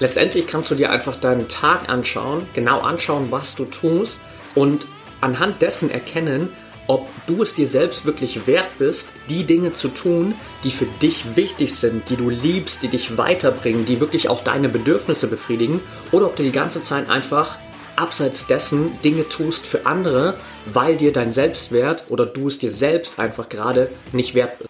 Letztendlich kannst du dir einfach deinen Tag anschauen, genau anschauen, was du tust und anhand dessen erkennen, ob du es dir selbst wirklich wert bist, die Dinge zu tun, die für dich wichtig sind, die du liebst, die dich weiterbringen, die wirklich auch deine Bedürfnisse befriedigen, oder ob du die ganze Zeit einfach abseits dessen Dinge tust für andere, weil dir dein Selbstwert oder du es dir selbst einfach gerade nicht wert bist.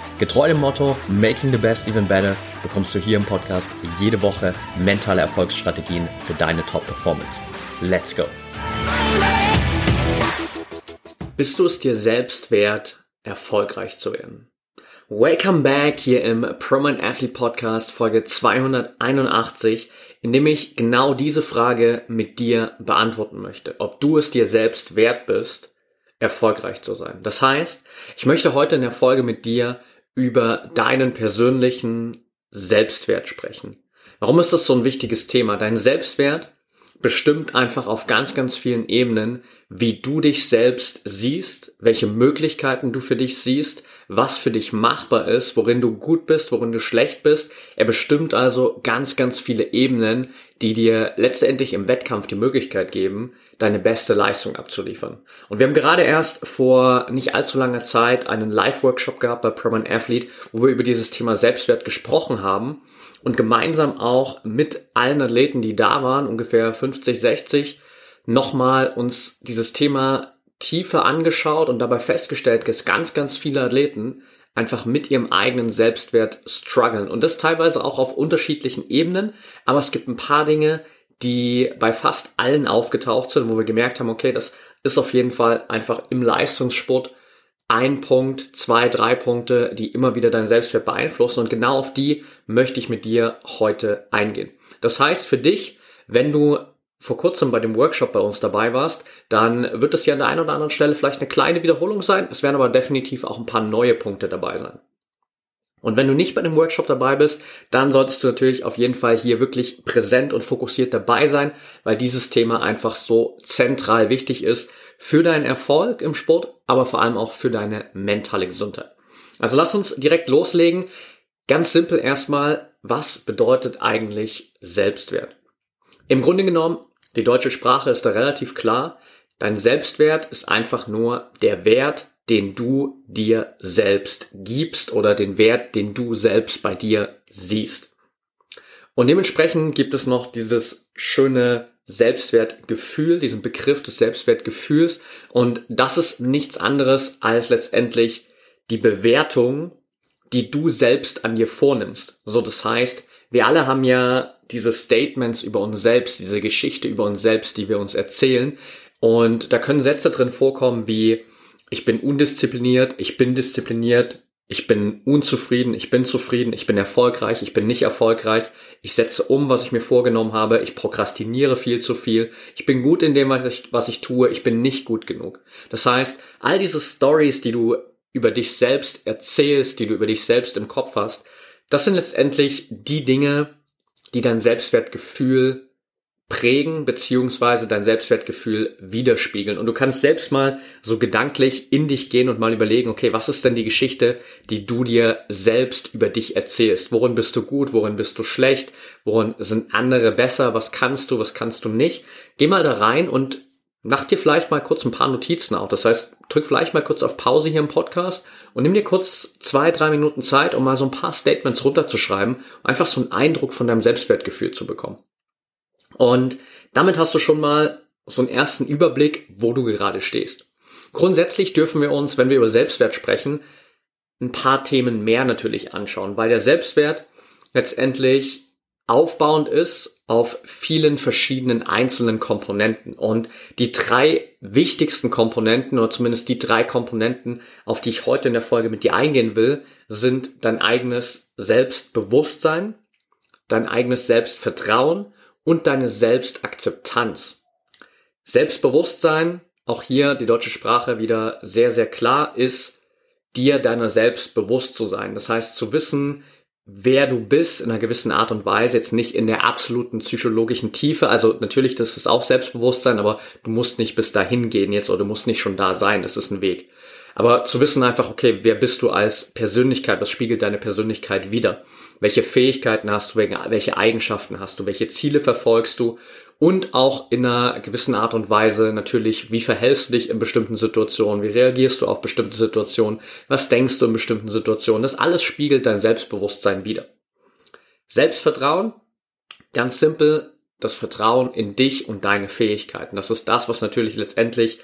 Getreu dem Motto Making the Best Even Better bekommst du hier im Podcast jede Woche mentale Erfolgsstrategien für deine Top-Performance. Let's go! Bist du es dir selbst wert, erfolgreich zu werden? Welcome back hier im Prominent Athlete Podcast Folge 281, in dem ich genau diese Frage mit dir beantworten möchte. Ob du es dir selbst wert bist, erfolgreich zu sein. Das heißt, ich möchte heute in der Folge mit dir über deinen persönlichen Selbstwert sprechen. Warum ist das so ein wichtiges Thema? Dein Selbstwert bestimmt einfach auf ganz, ganz vielen Ebenen, wie du dich selbst siehst, welche Möglichkeiten du für dich siehst, was für dich machbar ist, worin du gut bist, worin du schlecht bist. Er bestimmt also ganz, ganz viele Ebenen, die dir letztendlich im Wettkampf die Möglichkeit geben, deine beste Leistung abzuliefern. Und wir haben gerade erst vor nicht allzu langer Zeit einen Live-Workshop gehabt bei Permanent Athlete, wo wir über dieses Thema Selbstwert gesprochen haben und gemeinsam auch mit allen Athleten, die da waren, ungefähr 50, 60, nochmal uns dieses Thema tiefer angeschaut und dabei festgestellt, dass ganz, ganz viele Athleten einfach mit ihrem eigenen Selbstwert strugglen. Und das teilweise auch auf unterschiedlichen Ebenen. Aber es gibt ein paar Dinge, die bei fast allen aufgetaucht sind, wo wir gemerkt haben, okay, das ist auf jeden Fall einfach im Leistungssport ein Punkt, zwei, drei Punkte, die immer wieder deinen Selbstwert beeinflussen. Und genau auf die möchte ich mit dir heute eingehen. Das heißt für dich, wenn du vor kurzem bei dem Workshop bei uns dabei warst, dann wird es ja an der einen oder anderen Stelle vielleicht eine kleine Wiederholung sein. Es werden aber definitiv auch ein paar neue Punkte dabei sein. Und wenn du nicht bei dem Workshop dabei bist, dann solltest du natürlich auf jeden Fall hier wirklich präsent und fokussiert dabei sein, weil dieses Thema einfach so zentral wichtig ist für deinen Erfolg im Sport, aber vor allem auch für deine mentale Gesundheit. Also lass uns direkt loslegen. Ganz simpel erstmal, was bedeutet eigentlich Selbstwert? Im Grunde genommen die deutsche Sprache ist da relativ klar. Dein Selbstwert ist einfach nur der Wert, den du dir selbst gibst oder den Wert, den du selbst bei dir siehst. Und dementsprechend gibt es noch dieses schöne Selbstwertgefühl, diesen Begriff des Selbstwertgefühls. Und das ist nichts anderes als letztendlich die Bewertung, die du selbst an dir vornimmst. So, das heißt, wir alle haben ja diese Statements über uns selbst, diese Geschichte über uns selbst, die wir uns erzählen. Und da können Sätze drin vorkommen wie, ich bin undiszipliniert, ich bin diszipliniert, ich bin unzufrieden, ich bin zufrieden, ich bin erfolgreich, ich bin nicht erfolgreich, ich setze um, was ich mir vorgenommen habe, ich prokrastiniere viel zu viel, ich bin gut in dem, was ich, was ich tue, ich bin nicht gut genug. Das heißt, all diese Stories, die du über dich selbst erzählst, die du über dich selbst im Kopf hast, das sind letztendlich die Dinge, die dein Selbstwertgefühl prägen beziehungsweise dein Selbstwertgefühl widerspiegeln. Und du kannst selbst mal so gedanklich in dich gehen und mal überlegen, okay, was ist denn die Geschichte, die du dir selbst über dich erzählst? Worin bist du gut? Worin bist du schlecht? Worin sind andere besser? Was kannst du? Was kannst du nicht? Geh mal da rein und mach dir vielleicht mal kurz ein paar Notizen auf. Das heißt, drück vielleicht mal kurz auf Pause hier im Podcast und nimm dir kurz zwei, drei Minuten Zeit, um mal so ein paar Statements runterzuschreiben, um einfach so einen Eindruck von deinem Selbstwertgefühl zu bekommen. Und damit hast du schon mal so einen ersten Überblick, wo du gerade stehst. Grundsätzlich dürfen wir uns, wenn wir über Selbstwert sprechen, ein paar Themen mehr natürlich anschauen, weil der Selbstwert letztendlich aufbauend ist auf vielen verschiedenen einzelnen Komponenten. Und die drei wichtigsten Komponenten, oder zumindest die drei Komponenten, auf die ich heute in der Folge mit dir eingehen will, sind dein eigenes Selbstbewusstsein, dein eigenes Selbstvertrauen und deine Selbstakzeptanz. Selbstbewusstsein, auch hier die deutsche Sprache wieder sehr, sehr klar, ist dir deiner selbst bewusst zu sein. Das heißt zu wissen, wer du bist in einer gewissen Art und Weise, jetzt nicht in der absoluten psychologischen Tiefe. Also natürlich, das ist auch Selbstbewusstsein, aber du musst nicht bis dahin gehen jetzt oder du musst nicht schon da sein. Das ist ein Weg. Aber zu wissen einfach, okay, wer bist du als Persönlichkeit? Was spiegelt deine Persönlichkeit wider? Welche Fähigkeiten hast du? Welche Eigenschaften hast du? Welche Ziele verfolgst du? Und auch in einer gewissen Art und Weise natürlich, wie verhältst du dich in bestimmten Situationen? Wie reagierst du auf bestimmte Situationen? Was denkst du in bestimmten Situationen? Das alles spiegelt dein Selbstbewusstsein wider. Selbstvertrauen, ganz simpel, das Vertrauen in dich und deine Fähigkeiten. Das ist das, was natürlich letztendlich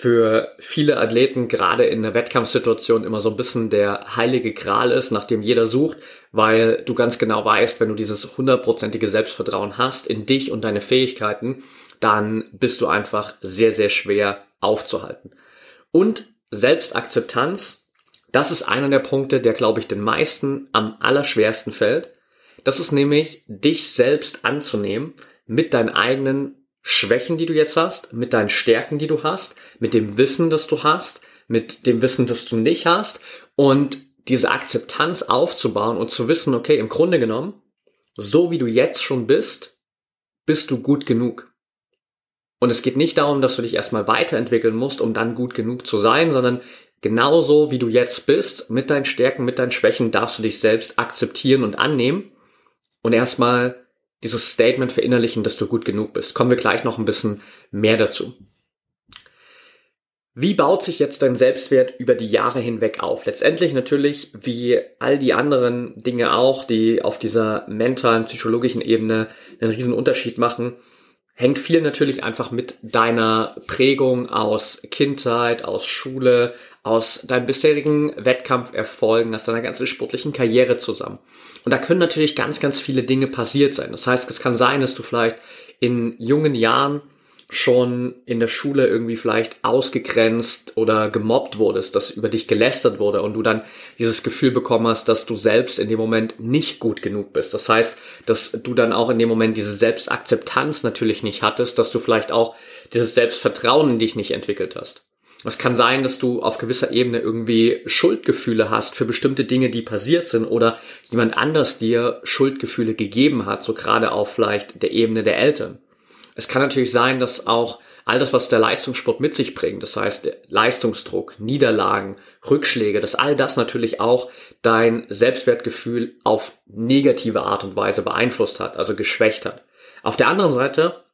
für viele Athleten gerade in der Wettkampfsituation immer so ein bisschen der heilige Gral ist, nach dem jeder sucht, weil du ganz genau weißt, wenn du dieses hundertprozentige Selbstvertrauen hast in dich und deine Fähigkeiten, dann bist du einfach sehr, sehr schwer aufzuhalten. Und Selbstakzeptanz, das ist einer der Punkte, der, glaube ich, den meisten am allerschwersten fällt. Das ist nämlich, dich selbst anzunehmen mit deinen eigenen Schwächen, die du jetzt hast, mit deinen Stärken, die du hast, mit dem Wissen, das du hast, mit dem Wissen, das du nicht hast und diese Akzeptanz aufzubauen und zu wissen, okay, im Grunde genommen, so wie du jetzt schon bist, bist du gut genug. Und es geht nicht darum, dass du dich erstmal weiterentwickeln musst, um dann gut genug zu sein, sondern genauso wie du jetzt bist, mit deinen Stärken, mit deinen Schwächen, darfst du dich selbst akzeptieren und annehmen und erstmal dieses Statement verinnerlichen, dass du gut genug bist. Kommen wir gleich noch ein bisschen mehr dazu. Wie baut sich jetzt dein Selbstwert über die Jahre hinweg auf? Letztendlich natürlich wie all die anderen Dinge auch, die auf dieser mentalen, psychologischen Ebene einen riesen Unterschied machen, hängt viel natürlich einfach mit deiner Prägung aus Kindheit, aus Schule, aus deinen bisherigen Wettkampferfolgen, aus deiner ganzen sportlichen Karriere zusammen. Und da können natürlich ganz, ganz viele Dinge passiert sein. Das heißt, es kann sein, dass du vielleicht in jungen Jahren schon in der Schule irgendwie vielleicht ausgegrenzt oder gemobbt wurdest, dass über dich gelästert wurde und du dann dieses Gefühl bekommen hast, dass du selbst in dem Moment nicht gut genug bist. Das heißt, dass du dann auch in dem Moment diese Selbstakzeptanz natürlich nicht hattest, dass du vielleicht auch dieses Selbstvertrauen in dich nicht entwickelt hast. Es kann sein, dass du auf gewisser Ebene irgendwie Schuldgefühle hast für bestimmte Dinge, die passiert sind oder jemand anders dir Schuldgefühle gegeben hat, so gerade auf vielleicht der Ebene der Eltern. Es kann natürlich sein, dass auch all das, was der Leistungssport mit sich bringt, das heißt Leistungsdruck, Niederlagen, Rückschläge, dass all das natürlich auch dein Selbstwertgefühl auf negative Art und Weise beeinflusst hat, also geschwächt hat. Auf der anderen Seite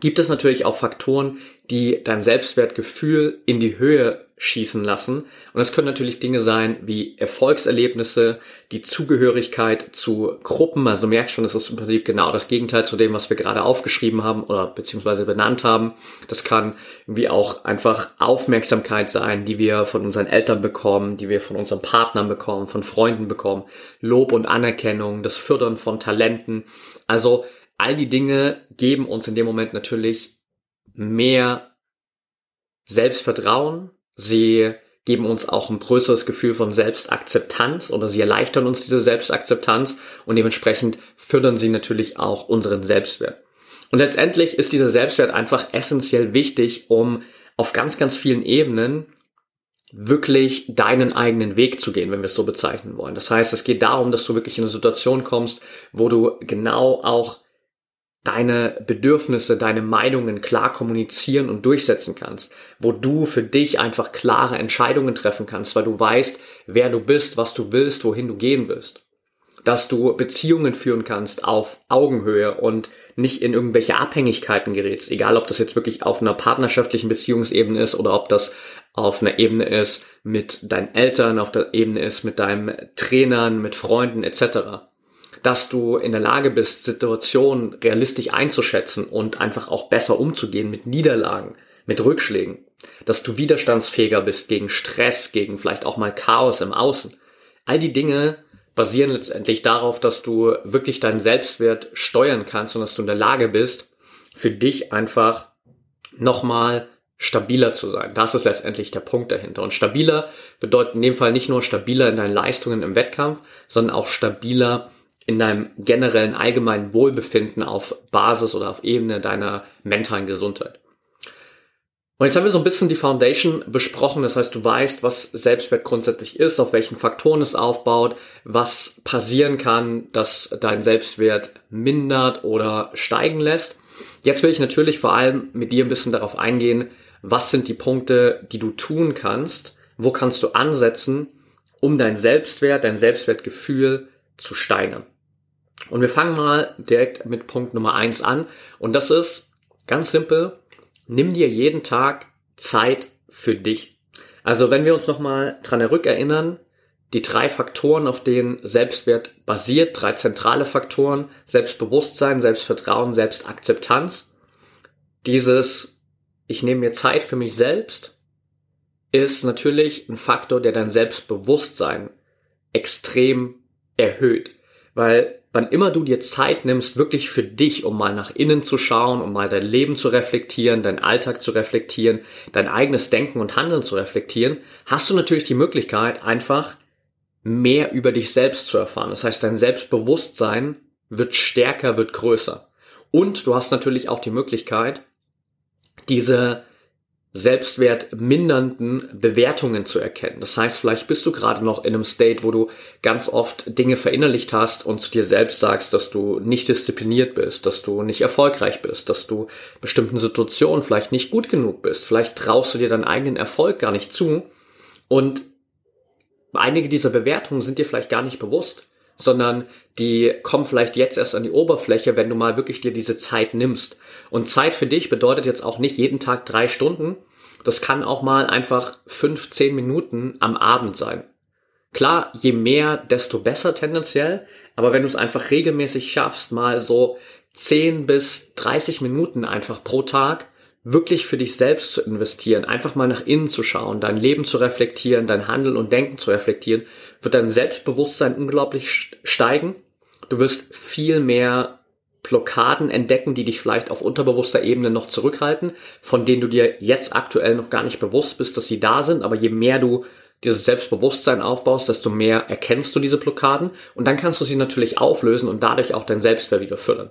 gibt es natürlich auch Faktoren, die dein Selbstwertgefühl in die Höhe schießen lassen. Und das können natürlich Dinge sein wie Erfolgserlebnisse, die Zugehörigkeit zu Gruppen. Also du merkst schon, das ist im Prinzip genau das Gegenteil zu dem, was wir gerade aufgeschrieben haben oder beziehungsweise benannt haben. Das kann irgendwie auch einfach Aufmerksamkeit sein, die wir von unseren Eltern bekommen, die wir von unseren Partnern bekommen, von Freunden bekommen. Lob und Anerkennung, das Fördern von Talenten. Also all die Dinge geben uns in dem Moment natürlich mehr Selbstvertrauen, sie geben uns auch ein größeres Gefühl von Selbstakzeptanz oder sie erleichtern uns diese Selbstakzeptanz und dementsprechend fördern sie natürlich auch unseren Selbstwert. Und letztendlich ist dieser Selbstwert einfach essentiell wichtig, um auf ganz, ganz vielen Ebenen wirklich deinen eigenen Weg zu gehen, wenn wir es so bezeichnen wollen. Das heißt, es geht darum, dass du wirklich in eine Situation kommst, wo du genau auch deine Bedürfnisse, deine Meinungen klar kommunizieren und durchsetzen kannst, wo du für dich einfach klare Entscheidungen treffen kannst, weil du weißt, wer du bist, was du willst, wohin du gehen willst. Dass du Beziehungen führen kannst auf Augenhöhe und nicht in irgendwelche Abhängigkeiten gerätst, egal ob das jetzt wirklich auf einer partnerschaftlichen Beziehungsebene ist oder ob das auf einer Ebene ist mit deinen Eltern, auf der Ebene ist mit deinem Trainern, mit Freunden etc dass du in der Lage bist, Situationen realistisch einzuschätzen und einfach auch besser umzugehen mit Niederlagen, mit Rückschlägen. Dass du widerstandsfähiger bist gegen Stress, gegen vielleicht auch mal Chaos im Außen. All die Dinge basieren letztendlich darauf, dass du wirklich deinen Selbstwert steuern kannst und dass du in der Lage bist, für dich einfach nochmal stabiler zu sein. Das ist letztendlich der Punkt dahinter. Und stabiler bedeutet in dem Fall nicht nur stabiler in deinen Leistungen im Wettkampf, sondern auch stabiler in deinem generellen allgemeinen Wohlbefinden auf Basis oder auf Ebene deiner mentalen Gesundheit. Und jetzt haben wir so ein bisschen die Foundation besprochen. Das heißt, du weißt, was Selbstwert grundsätzlich ist, auf welchen Faktoren es aufbaut, was passieren kann, dass dein Selbstwert mindert oder steigen lässt. Jetzt will ich natürlich vor allem mit dir ein bisschen darauf eingehen, was sind die Punkte, die du tun kannst, wo kannst du ansetzen, um dein Selbstwert, dein Selbstwertgefühl zu steigern. Und wir fangen mal direkt mit Punkt Nummer eins an. Und das ist ganz simpel. Nimm dir jeden Tag Zeit für dich. Also wenn wir uns nochmal dran zurückerinnern, die drei Faktoren, auf denen Selbstwert basiert, drei zentrale Faktoren, Selbstbewusstsein, Selbstvertrauen, Selbstakzeptanz. Dieses, ich nehme mir Zeit für mich selbst, ist natürlich ein Faktor, der dein Selbstbewusstsein extrem erhöht. Weil wann immer du dir Zeit nimmst, wirklich für dich, um mal nach innen zu schauen, um mal dein Leben zu reflektieren, deinen Alltag zu reflektieren, dein eigenes Denken und Handeln zu reflektieren, hast du natürlich die Möglichkeit, einfach mehr über dich selbst zu erfahren. Das heißt, dein Selbstbewusstsein wird stärker, wird größer. Und du hast natürlich auch die Möglichkeit, diese selbstwertmindernden Bewertungen zu erkennen. Das heißt, vielleicht bist du gerade noch in einem State, wo du ganz oft Dinge verinnerlicht hast und zu dir selbst sagst, dass du nicht diszipliniert bist, dass du nicht erfolgreich bist, dass du bestimmten Situationen vielleicht nicht gut genug bist. Vielleicht traust du dir deinen eigenen Erfolg gar nicht zu und einige dieser Bewertungen sind dir vielleicht gar nicht bewusst, sondern die kommen vielleicht jetzt erst an die Oberfläche, wenn du mal wirklich dir diese Zeit nimmst. Und Zeit für dich bedeutet jetzt auch nicht jeden Tag drei Stunden. Das kann auch mal einfach fünf, zehn Minuten am Abend sein. Klar, je mehr, desto besser tendenziell. Aber wenn du es einfach regelmäßig schaffst, mal so 10 bis 30 Minuten einfach pro Tag wirklich für dich selbst zu investieren, einfach mal nach innen zu schauen, dein Leben zu reflektieren, dein Handeln und Denken zu reflektieren, wird dein Selbstbewusstsein unglaublich steigen. Du wirst viel mehr Blockaden entdecken, die dich vielleicht auf unterbewusster Ebene noch zurückhalten, von denen du dir jetzt aktuell noch gar nicht bewusst bist, dass sie da sind. Aber je mehr du dieses Selbstbewusstsein aufbaust, desto mehr erkennst du diese Blockaden und dann kannst du sie natürlich auflösen und dadurch auch dein Selbstwert wieder füllen.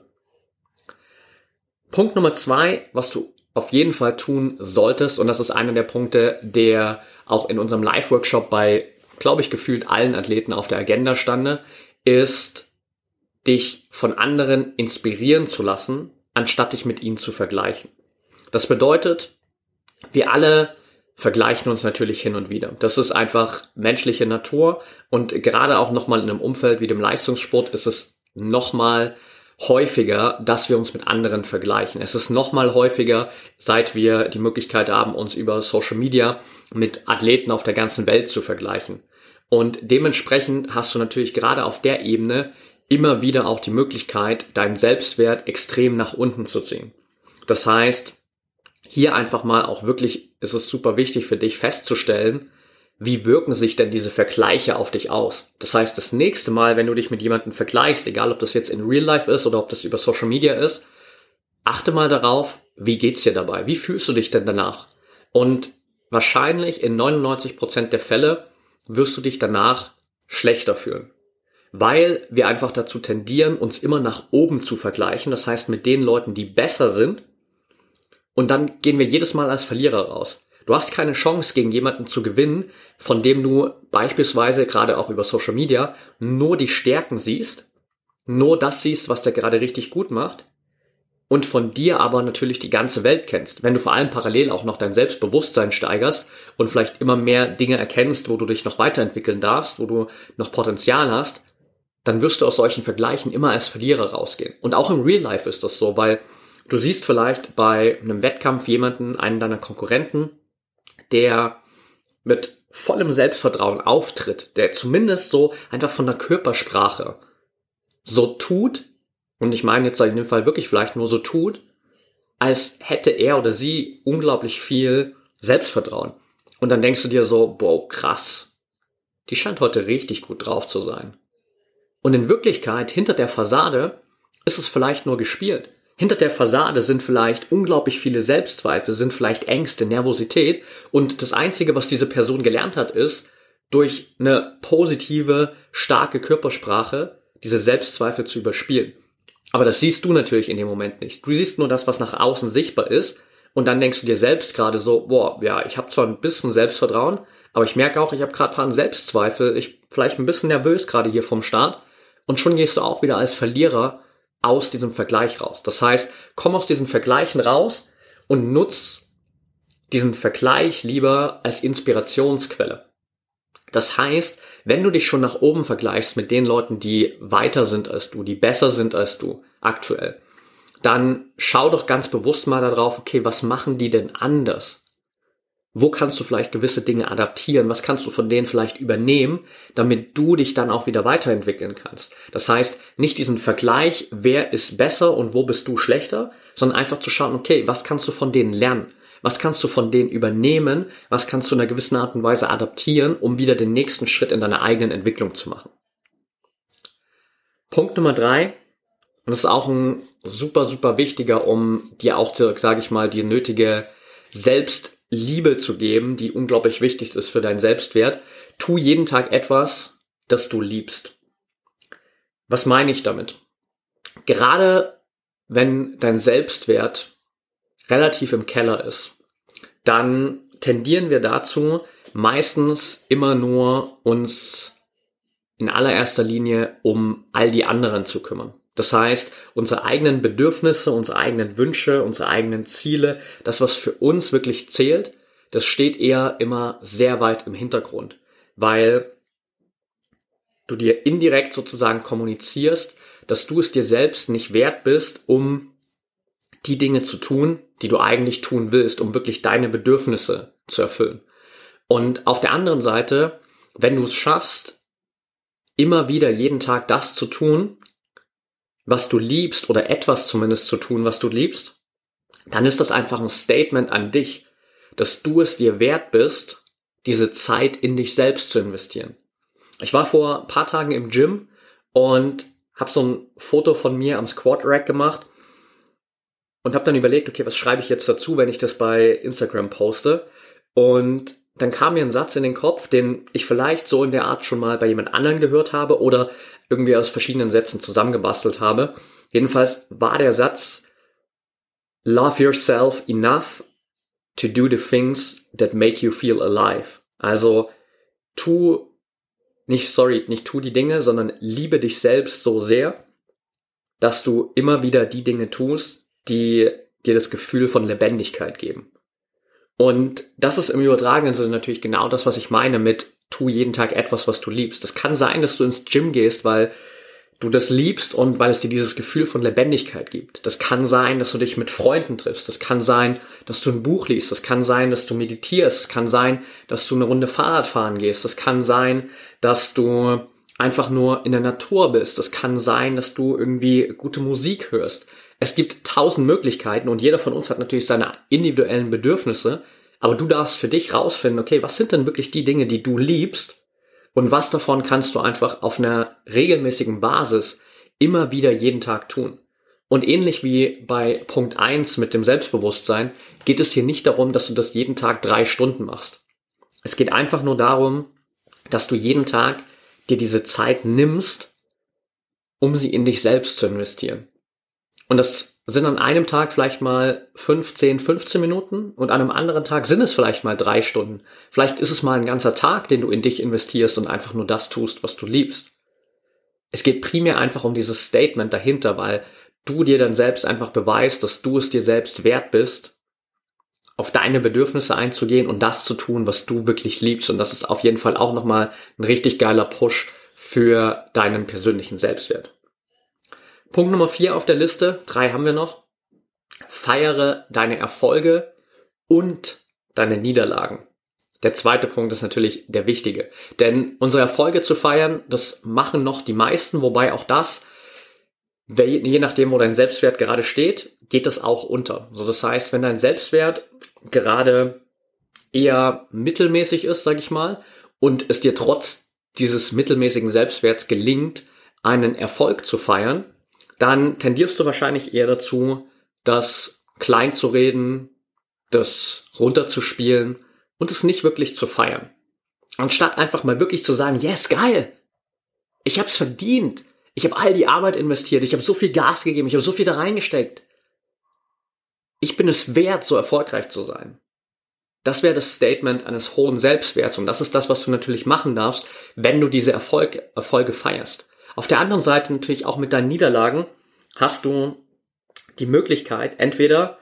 Punkt Nummer zwei, was du auf jeden Fall tun solltest, und das ist einer der Punkte, der auch in unserem Live-Workshop bei, glaube ich, gefühlt allen Athleten auf der Agenda stande, ist, dich von anderen inspirieren zu lassen, anstatt dich mit ihnen zu vergleichen. Das bedeutet, wir alle vergleichen uns natürlich hin und wieder. Das ist einfach menschliche Natur und gerade auch nochmal in einem Umfeld wie dem Leistungssport ist es nochmal häufiger, dass wir uns mit anderen vergleichen. Es ist nochmal häufiger, seit wir die Möglichkeit haben, uns über Social Media mit Athleten auf der ganzen Welt zu vergleichen. Und dementsprechend hast du natürlich gerade auf der Ebene immer wieder auch die Möglichkeit, deinen Selbstwert extrem nach unten zu ziehen. Das heißt, hier einfach mal auch wirklich ist es super wichtig für dich festzustellen, wie wirken sich denn diese Vergleiche auf dich aus? Das heißt, das nächste Mal, wenn du dich mit jemandem vergleichst, egal ob das jetzt in Real Life ist oder ob das über Social Media ist, achte mal darauf, wie geht's dir dabei? Wie fühlst du dich denn danach? Und wahrscheinlich in 99 Prozent der Fälle wirst du dich danach schlechter fühlen. Weil wir einfach dazu tendieren, uns immer nach oben zu vergleichen. Das heißt, mit den Leuten, die besser sind. Und dann gehen wir jedes Mal als Verlierer raus. Du hast keine Chance, gegen jemanden zu gewinnen, von dem du beispielsweise gerade auch über Social Media nur die Stärken siehst, nur das siehst, was der gerade richtig gut macht und von dir aber natürlich die ganze Welt kennst. Wenn du vor allem parallel auch noch dein Selbstbewusstsein steigerst und vielleicht immer mehr Dinge erkennst, wo du dich noch weiterentwickeln darfst, wo du noch Potenzial hast, dann wirst du aus solchen Vergleichen immer als Verlierer rausgehen. Und auch im Real Life ist das so, weil du siehst vielleicht bei einem Wettkampf jemanden, einen deiner Konkurrenten, der mit vollem Selbstvertrauen auftritt, der zumindest so einfach von der Körpersprache so tut, und ich meine jetzt in dem Fall wirklich vielleicht nur so tut, als hätte er oder sie unglaublich viel Selbstvertrauen. Und dann denkst du dir so, boah, krass, die scheint heute richtig gut drauf zu sein. Und in Wirklichkeit, hinter der Fassade, ist es vielleicht nur gespielt. Hinter der Fassade sind vielleicht unglaublich viele Selbstzweifel, sind vielleicht Ängste, Nervosität und das Einzige, was diese Person gelernt hat, ist, durch eine positive, starke Körpersprache diese Selbstzweifel zu überspielen. Aber das siehst du natürlich in dem Moment nicht. Du siehst nur das, was nach außen sichtbar ist und dann denkst du dir selbst gerade so, boah, ja, ich habe zwar ein bisschen Selbstvertrauen, aber ich merke auch, ich habe gerade paar Selbstzweifel, ich vielleicht ein bisschen nervös gerade hier vom Start und schon gehst du auch wieder als Verlierer aus diesem Vergleich raus. Das heißt, komm aus diesen Vergleichen raus und nutz diesen Vergleich lieber als Inspirationsquelle. Das heißt, wenn du dich schon nach oben vergleichst mit den Leuten, die weiter sind als du, die besser sind als du aktuell, dann schau doch ganz bewusst mal darauf, okay, was machen die denn anders? Wo kannst du vielleicht gewisse Dinge adaptieren? Was kannst du von denen vielleicht übernehmen, damit du dich dann auch wieder weiterentwickeln kannst? Das heißt, nicht diesen Vergleich, wer ist besser und wo bist du schlechter, sondern einfach zu schauen, okay, was kannst du von denen lernen? Was kannst du von denen übernehmen? Was kannst du in einer gewissen Art und Weise adaptieren, um wieder den nächsten Schritt in deiner eigenen Entwicklung zu machen? Punkt Nummer drei, und das ist auch ein super, super wichtiger, um dir auch, sage ich mal, die nötige Selbstliebe zu geben, die unglaublich wichtig ist für deinen Selbstwert. Tu jeden Tag etwas, das du liebst. Was meine ich damit? Gerade wenn dein Selbstwert relativ im Keller ist, dann tendieren wir dazu, meistens immer nur uns in allererster Linie um all die anderen zu kümmern. Das heißt, unsere eigenen Bedürfnisse, unsere eigenen Wünsche, unsere eigenen Ziele, das, was für uns wirklich zählt, das steht eher immer sehr weit im Hintergrund, weil du dir indirekt sozusagen kommunizierst, dass du es dir selbst nicht wert bist, um die Dinge zu tun, die du eigentlich tun willst, um wirklich deine Bedürfnisse zu erfüllen. Und auf der anderen Seite, wenn du es schaffst, immer wieder jeden Tag das zu tun, was du liebst oder etwas zumindest zu tun, was du liebst, dann ist das einfach ein Statement an dich, dass du es dir wert bist, diese Zeit in dich selbst zu investieren. Ich war vor paar Tagen im Gym und habe so ein Foto von mir am Squat Rack gemacht und habe dann überlegt, okay, was schreibe ich jetzt dazu, wenn ich das bei Instagram poste? Und dann kam mir ein Satz in den Kopf, den ich vielleicht so in der Art schon mal bei jemand anderen gehört habe oder irgendwie aus verschiedenen Sätzen zusammengebastelt habe. Jedenfalls war der Satz, Love yourself enough to do the things that make you feel alive. Also tu nicht, sorry, nicht tu die Dinge, sondern liebe dich selbst so sehr, dass du immer wieder die Dinge tust, die dir das Gefühl von Lebendigkeit geben. Und das ist im übertragenen Sinne natürlich genau das, was ich meine mit tu jeden Tag etwas, was du liebst. Das kann sein, dass du ins Gym gehst, weil du das liebst und weil es dir dieses Gefühl von Lebendigkeit gibt. Das kann sein, dass du dich mit Freunden triffst. Das kann sein, dass du ein Buch liest. Das kann sein, dass du meditierst. Das kann sein, dass du eine Runde Fahrrad fahren gehst. Das kann sein, dass du einfach nur in der Natur bist. Das kann sein, dass du irgendwie gute Musik hörst. Es gibt tausend Möglichkeiten und jeder von uns hat natürlich seine individuellen Bedürfnisse, aber du darfst für dich rausfinden, okay, was sind denn wirklich die Dinge, die du liebst und was davon kannst du einfach auf einer regelmäßigen Basis immer wieder jeden Tag tun. Und ähnlich wie bei Punkt eins mit dem Selbstbewusstsein geht es hier nicht darum, dass du das jeden Tag drei Stunden machst. Es geht einfach nur darum, dass du jeden Tag dir diese Zeit nimmst, um sie in dich selbst zu investieren. Und das sind an einem Tag vielleicht mal 15, 15 Minuten und an einem anderen Tag sind es vielleicht mal drei Stunden. Vielleicht ist es mal ein ganzer Tag, den du in dich investierst und einfach nur das tust, was du liebst. Es geht primär einfach um dieses Statement dahinter, weil du dir dann selbst einfach beweist, dass du es dir selbst wert bist, auf deine Bedürfnisse einzugehen und das zu tun, was du wirklich liebst. Und das ist auf jeden Fall auch nochmal ein richtig geiler Push für deinen persönlichen Selbstwert. Punkt Nummer vier auf der Liste, drei haben wir noch. Feiere deine Erfolge und deine Niederlagen. Der zweite Punkt ist natürlich der wichtige. Denn unsere Erfolge zu feiern, das machen noch die meisten, wobei auch das, je nachdem, wo dein Selbstwert gerade steht, geht das auch unter. So, das heißt, wenn dein Selbstwert gerade eher mittelmäßig ist, sag ich mal, und es dir trotz dieses mittelmäßigen Selbstwerts gelingt, einen Erfolg zu feiern, dann tendierst du wahrscheinlich eher dazu, das klein zu reden, das runterzuspielen und es nicht wirklich zu feiern. Anstatt einfach mal wirklich zu sagen, yes, geil, ich hab's verdient, Ich habe all die Arbeit investiert, ich habe so viel Gas gegeben, ich habe so viel da reingesteckt. Ich bin es wert, so erfolgreich zu sein. Das wäre das Statement eines hohen Selbstwerts und das ist das, was du natürlich machen darfst, wenn du diese Erfolg, Erfolge feierst. Auf der anderen Seite natürlich auch mit deinen Niederlagen hast du die Möglichkeit, entweder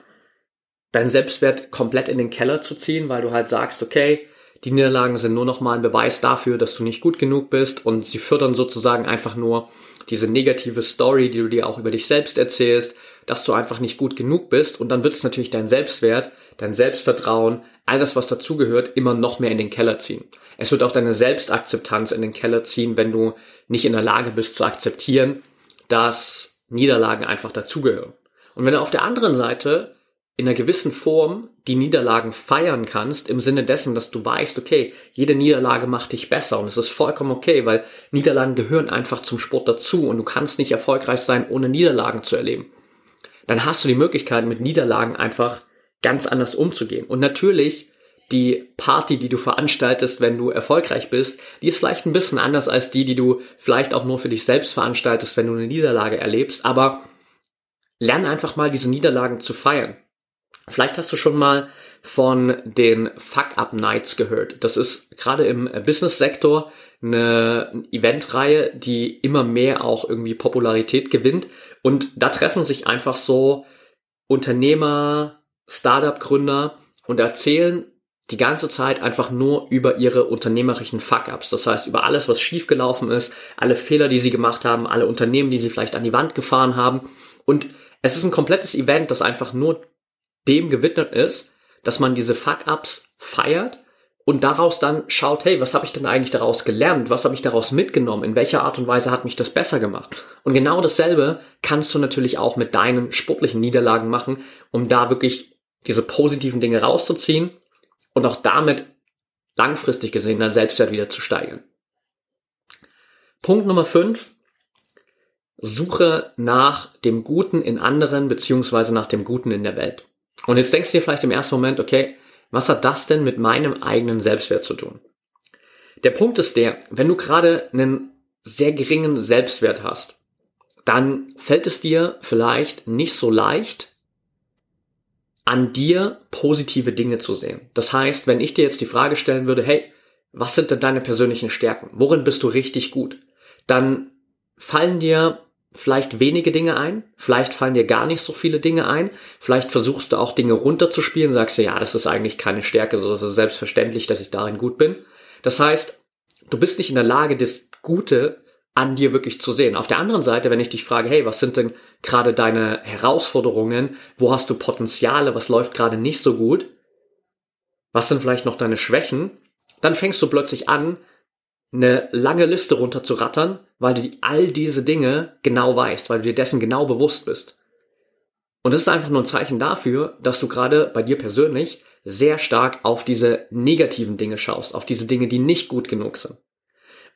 deinen Selbstwert komplett in den Keller zu ziehen, weil du halt sagst, okay, die Niederlagen sind nur noch mal ein Beweis dafür, dass du nicht gut genug bist und sie fördern sozusagen einfach nur diese negative Story, die du dir auch über dich selbst erzählst, dass du einfach nicht gut genug bist und dann wird es natürlich dein Selbstwert, dein Selbstvertrauen, all das, was dazugehört, immer noch mehr in den Keller ziehen. Es wird auch deine Selbstakzeptanz in den Keller ziehen, wenn du nicht in der Lage bist zu akzeptieren, dass Niederlagen einfach dazugehören. Und wenn du auf der anderen Seite in einer gewissen Form die Niederlagen feiern kannst, im Sinne dessen, dass du weißt, okay, jede Niederlage macht dich besser und es ist vollkommen okay, weil Niederlagen gehören einfach zum Sport dazu und du kannst nicht erfolgreich sein, ohne Niederlagen zu erleben. Dann hast du die Möglichkeit, mit Niederlagen einfach ganz anders umzugehen. Und natürlich, die Party, die du veranstaltest, wenn du erfolgreich bist, die ist vielleicht ein bisschen anders als die, die du vielleicht auch nur für dich selbst veranstaltest, wenn du eine Niederlage erlebst, aber lern einfach mal diese Niederlagen zu feiern. Vielleicht hast du schon mal von den Fuck-Up-Nights gehört. Das ist gerade im Business-Sektor eine Eventreihe, die immer mehr auch irgendwie Popularität gewinnt. Und da treffen sich einfach so Unternehmer, Startup-Gründer und erzählen die ganze Zeit einfach nur über ihre unternehmerischen Fuck-Ups. Das heißt, über alles, was schiefgelaufen ist, alle Fehler, die sie gemacht haben, alle Unternehmen, die sie vielleicht an die Wand gefahren haben. Und es ist ein komplettes Event, das einfach nur dem gewidmet ist, dass man diese Fuck-Ups feiert und daraus dann schaut, hey, was habe ich denn eigentlich daraus gelernt? Was habe ich daraus mitgenommen? In welcher Art und Weise hat mich das besser gemacht? Und genau dasselbe kannst du natürlich auch mit deinen sportlichen Niederlagen machen, um da wirklich diese positiven Dinge rauszuziehen und auch damit langfristig gesehen dein Selbstwert wieder zu steigern. Punkt Nummer 5. Suche nach dem Guten in anderen beziehungsweise nach dem Guten in der Welt. Und jetzt denkst du dir vielleicht im ersten Moment, okay, was hat das denn mit meinem eigenen Selbstwert zu tun? Der Punkt ist der, wenn du gerade einen sehr geringen Selbstwert hast, dann fällt es dir vielleicht nicht so leicht, an dir positive Dinge zu sehen. Das heißt, wenn ich dir jetzt die Frage stellen würde, hey, was sind denn deine persönlichen Stärken? Worin bist du richtig gut? Dann fallen dir vielleicht wenige Dinge ein, vielleicht fallen dir gar nicht so viele Dinge ein, vielleicht versuchst du auch Dinge runterzuspielen, sagst du, ja, das ist eigentlich keine Stärke, so das ist selbstverständlich, dass ich darin gut bin. Das heißt, du bist nicht in der Lage, das Gute an dir wirklich zu sehen. Auf der anderen Seite, wenn ich dich frage, hey, was sind denn gerade deine Herausforderungen? Wo hast du Potenziale? Was läuft gerade nicht so gut? Was sind vielleicht noch deine Schwächen? Dann fängst du plötzlich an, eine lange Liste runter zu rattern, weil du all diese Dinge genau weißt, weil du dir dessen genau bewusst bist. Und das ist einfach nur ein Zeichen dafür, dass du gerade bei dir persönlich sehr stark auf diese negativen Dinge schaust, auf diese Dinge, die nicht gut genug sind.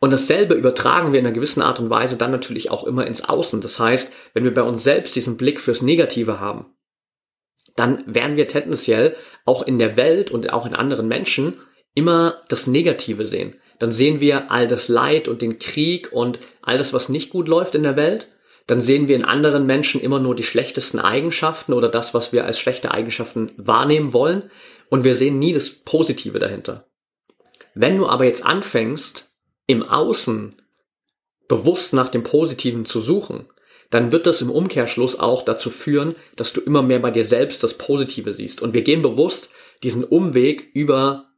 Und dasselbe übertragen wir in einer gewissen Art und Weise dann natürlich auch immer ins Außen. Das heißt, wenn wir bei uns selbst diesen Blick fürs Negative haben, dann werden wir tendenziell auch in der Welt und auch in anderen Menschen immer das Negative sehen dann sehen wir all das Leid und den Krieg und all das, was nicht gut läuft in der Welt. Dann sehen wir in anderen Menschen immer nur die schlechtesten Eigenschaften oder das, was wir als schlechte Eigenschaften wahrnehmen wollen. Und wir sehen nie das Positive dahinter. Wenn du aber jetzt anfängst, im Außen bewusst nach dem Positiven zu suchen, dann wird das im Umkehrschluss auch dazu führen, dass du immer mehr bei dir selbst das Positive siehst. Und wir gehen bewusst diesen Umweg über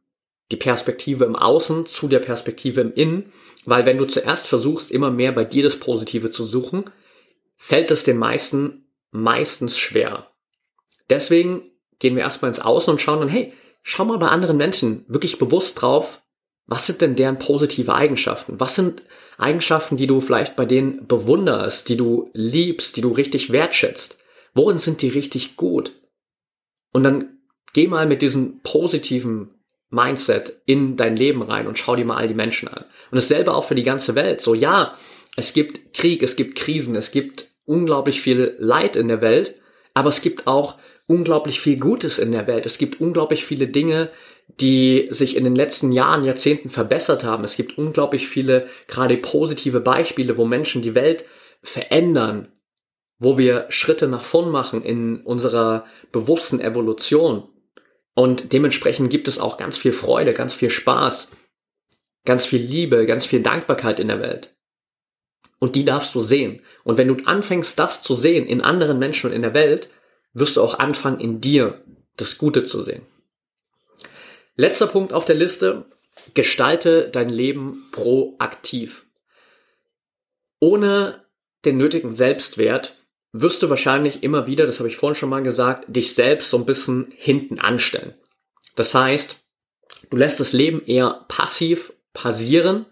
die Perspektive im Außen zu der Perspektive im Innen, weil wenn du zuerst versuchst, immer mehr bei dir das Positive zu suchen, fällt es den meisten meistens schwerer. Deswegen gehen wir erstmal ins Außen und schauen dann, hey, schau mal bei anderen Menschen wirklich bewusst drauf, was sind denn deren positive Eigenschaften? Was sind Eigenschaften, die du vielleicht bei denen bewunderst, die du liebst, die du richtig wertschätzt? Worin sind die richtig gut? Und dann geh mal mit diesen positiven Mindset in dein Leben rein und schau dir mal all die Menschen an. Und dasselbe auch für die ganze Welt. So, ja, es gibt Krieg, es gibt Krisen, es gibt unglaublich viel Leid in der Welt, aber es gibt auch unglaublich viel Gutes in der Welt. Es gibt unglaublich viele Dinge, die sich in den letzten Jahren, Jahrzehnten verbessert haben. Es gibt unglaublich viele gerade positive Beispiele, wo Menschen die Welt verändern, wo wir Schritte nach vorn machen in unserer bewussten Evolution. Und dementsprechend gibt es auch ganz viel Freude, ganz viel Spaß, ganz viel Liebe, ganz viel Dankbarkeit in der Welt. Und die darfst du sehen. Und wenn du anfängst, das zu sehen in anderen Menschen und in der Welt, wirst du auch anfangen, in dir das Gute zu sehen. Letzter Punkt auf der Liste. Gestalte dein Leben proaktiv. Ohne den nötigen Selbstwert wirst du wahrscheinlich immer wieder, das habe ich vorhin schon mal gesagt, dich selbst so ein bisschen hinten anstellen. Das heißt, du lässt das Leben eher passiv passieren,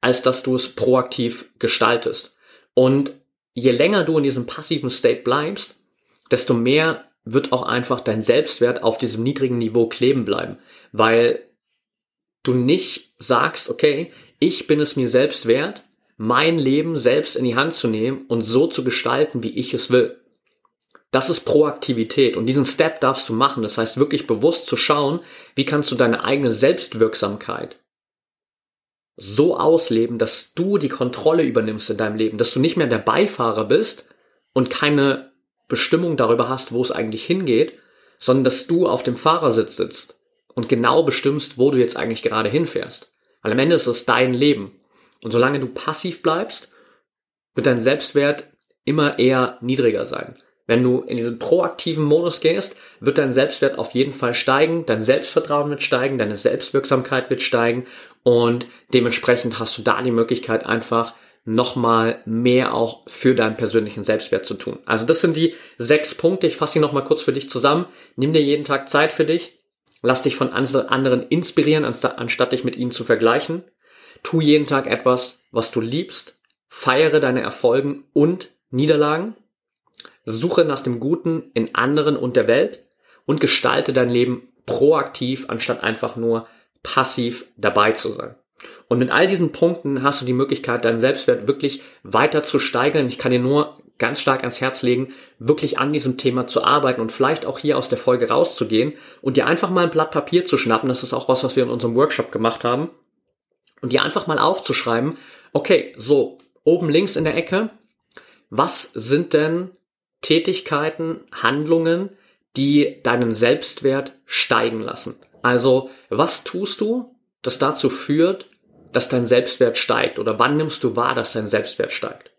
als dass du es proaktiv gestaltest. Und je länger du in diesem passiven State bleibst, desto mehr wird auch einfach dein Selbstwert auf diesem niedrigen Niveau kleben bleiben, weil du nicht sagst, okay, ich bin es mir selbst wert, mein Leben selbst in die Hand zu nehmen und so zu gestalten, wie ich es will. Das ist Proaktivität und diesen Step darfst du machen. Das heißt wirklich bewusst zu schauen, wie kannst du deine eigene Selbstwirksamkeit so ausleben, dass du die Kontrolle übernimmst in deinem Leben, dass du nicht mehr der Beifahrer bist und keine Bestimmung darüber hast, wo es eigentlich hingeht, sondern dass du auf dem Fahrersitz sitzt und genau bestimmst, wo du jetzt eigentlich gerade hinfährst. Weil am Ende ist es dein Leben. Und solange du passiv bleibst, wird dein Selbstwert immer eher niedriger sein. Wenn du in diesen proaktiven Modus gehst, wird dein Selbstwert auf jeden Fall steigen, dein Selbstvertrauen wird steigen, deine Selbstwirksamkeit wird steigen und dementsprechend hast du da die Möglichkeit einfach nochmal mehr auch für deinen persönlichen Selbstwert zu tun. Also das sind die sechs Punkte. Ich fasse sie nochmal kurz für dich zusammen. Nimm dir jeden Tag Zeit für dich. Lass dich von anderen inspirieren, anstatt dich mit ihnen zu vergleichen. Tu jeden Tag etwas, was du liebst. Feiere deine Erfolgen und Niederlagen. Suche nach dem Guten in anderen und der Welt und gestalte dein Leben proaktiv, anstatt einfach nur passiv dabei zu sein. Und mit all diesen Punkten hast du die Möglichkeit, deinen Selbstwert wirklich weiter zu steigern. Ich kann dir nur ganz stark ans Herz legen, wirklich an diesem Thema zu arbeiten und vielleicht auch hier aus der Folge rauszugehen und dir einfach mal ein Blatt Papier zu schnappen. Das ist auch was, was wir in unserem Workshop gemacht haben und dir einfach mal aufzuschreiben, okay, so, oben links in der Ecke, was sind denn Tätigkeiten, Handlungen, die deinen Selbstwert steigen lassen? Also, was tust du, das dazu führt, dass dein Selbstwert steigt? Oder wann nimmst du wahr, dass dein Selbstwert steigt?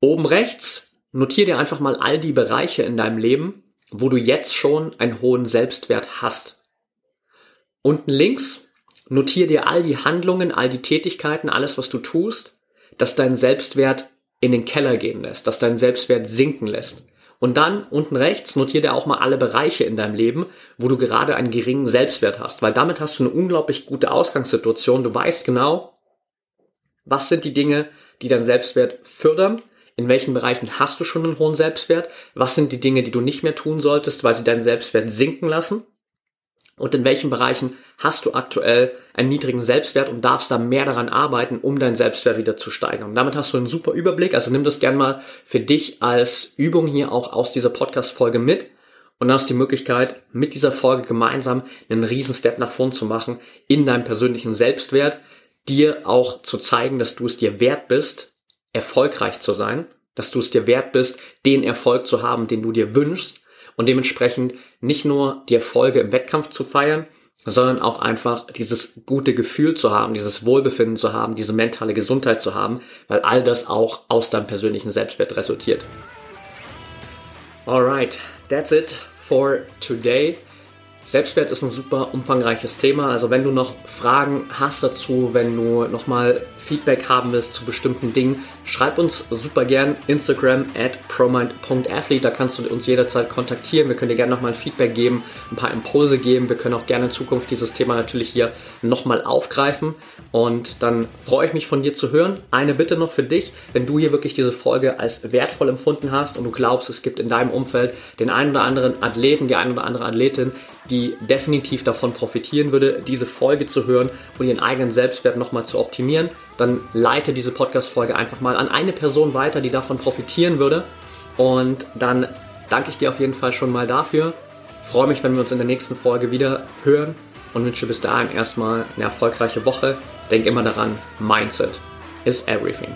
Oben rechts, notier dir einfach mal all die Bereiche in deinem Leben, wo du jetzt schon einen hohen Selbstwert hast. Unten links, Notier dir all die Handlungen, all die Tätigkeiten, alles, was du tust, dass dein Selbstwert in den Keller gehen lässt, dass dein Selbstwert sinken lässt. Und dann unten rechts notier dir auch mal alle Bereiche in deinem Leben, wo du gerade einen geringen Selbstwert hast, weil damit hast du eine unglaublich gute Ausgangssituation. Du weißt genau, was sind die Dinge, die deinen Selbstwert fördern, in welchen Bereichen hast du schon einen hohen Selbstwert, was sind die Dinge, die du nicht mehr tun solltest, weil sie deinen Selbstwert sinken lassen und in welchen Bereichen hast du aktuell einen niedrigen Selbstwert und darfst da mehr daran arbeiten, um deinen Selbstwert wieder zu steigern. Und damit hast du einen super Überblick. Also nimm das gern mal für dich als Übung hier auch aus dieser Podcast-Folge mit. Und dann hast du die Möglichkeit, mit dieser Folge gemeinsam einen riesen Step nach vorn zu machen in deinem persönlichen Selbstwert, dir auch zu zeigen, dass du es dir wert bist, erfolgreich zu sein, dass du es dir wert bist, den Erfolg zu haben, den du dir wünschst und dementsprechend nicht nur die Erfolge im Wettkampf zu feiern, sondern auch einfach dieses gute Gefühl zu haben, dieses Wohlbefinden zu haben, diese mentale Gesundheit zu haben, weil all das auch aus deinem persönlichen Selbstwert resultiert. Alright, that's it for today. Selbstwert ist ein super umfangreiches Thema. Also wenn du noch Fragen hast dazu, wenn du nochmal Feedback haben willst zu bestimmten Dingen, schreib uns super gern Instagram at promind.athlete. Da kannst du uns jederzeit kontaktieren. Wir können dir gerne nochmal ein Feedback geben, ein paar Impulse geben. Wir können auch gerne in Zukunft dieses Thema natürlich hier nochmal aufgreifen. Und dann freue ich mich von dir zu hören. Eine Bitte noch für dich, wenn du hier wirklich diese Folge als wertvoll empfunden hast und du glaubst, es gibt in deinem Umfeld den einen oder anderen Athleten, die eine oder andere Athletin, die definitiv davon profitieren würde, diese Folge zu hören und ihren eigenen Selbstwert nochmal zu optimieren, dann leite diese Podcast-Folge einfach mal an eine Person weiter, die davon profitieren würde. Und dann danke ich dir auf jeden Fall schon mal dafür. freue mich, wenn wir uns in der nächsten Folge wieder hören und wünsche bis dahin erstmal eine erfolgreiche Woche. Denk immer daran, Mindset is everything.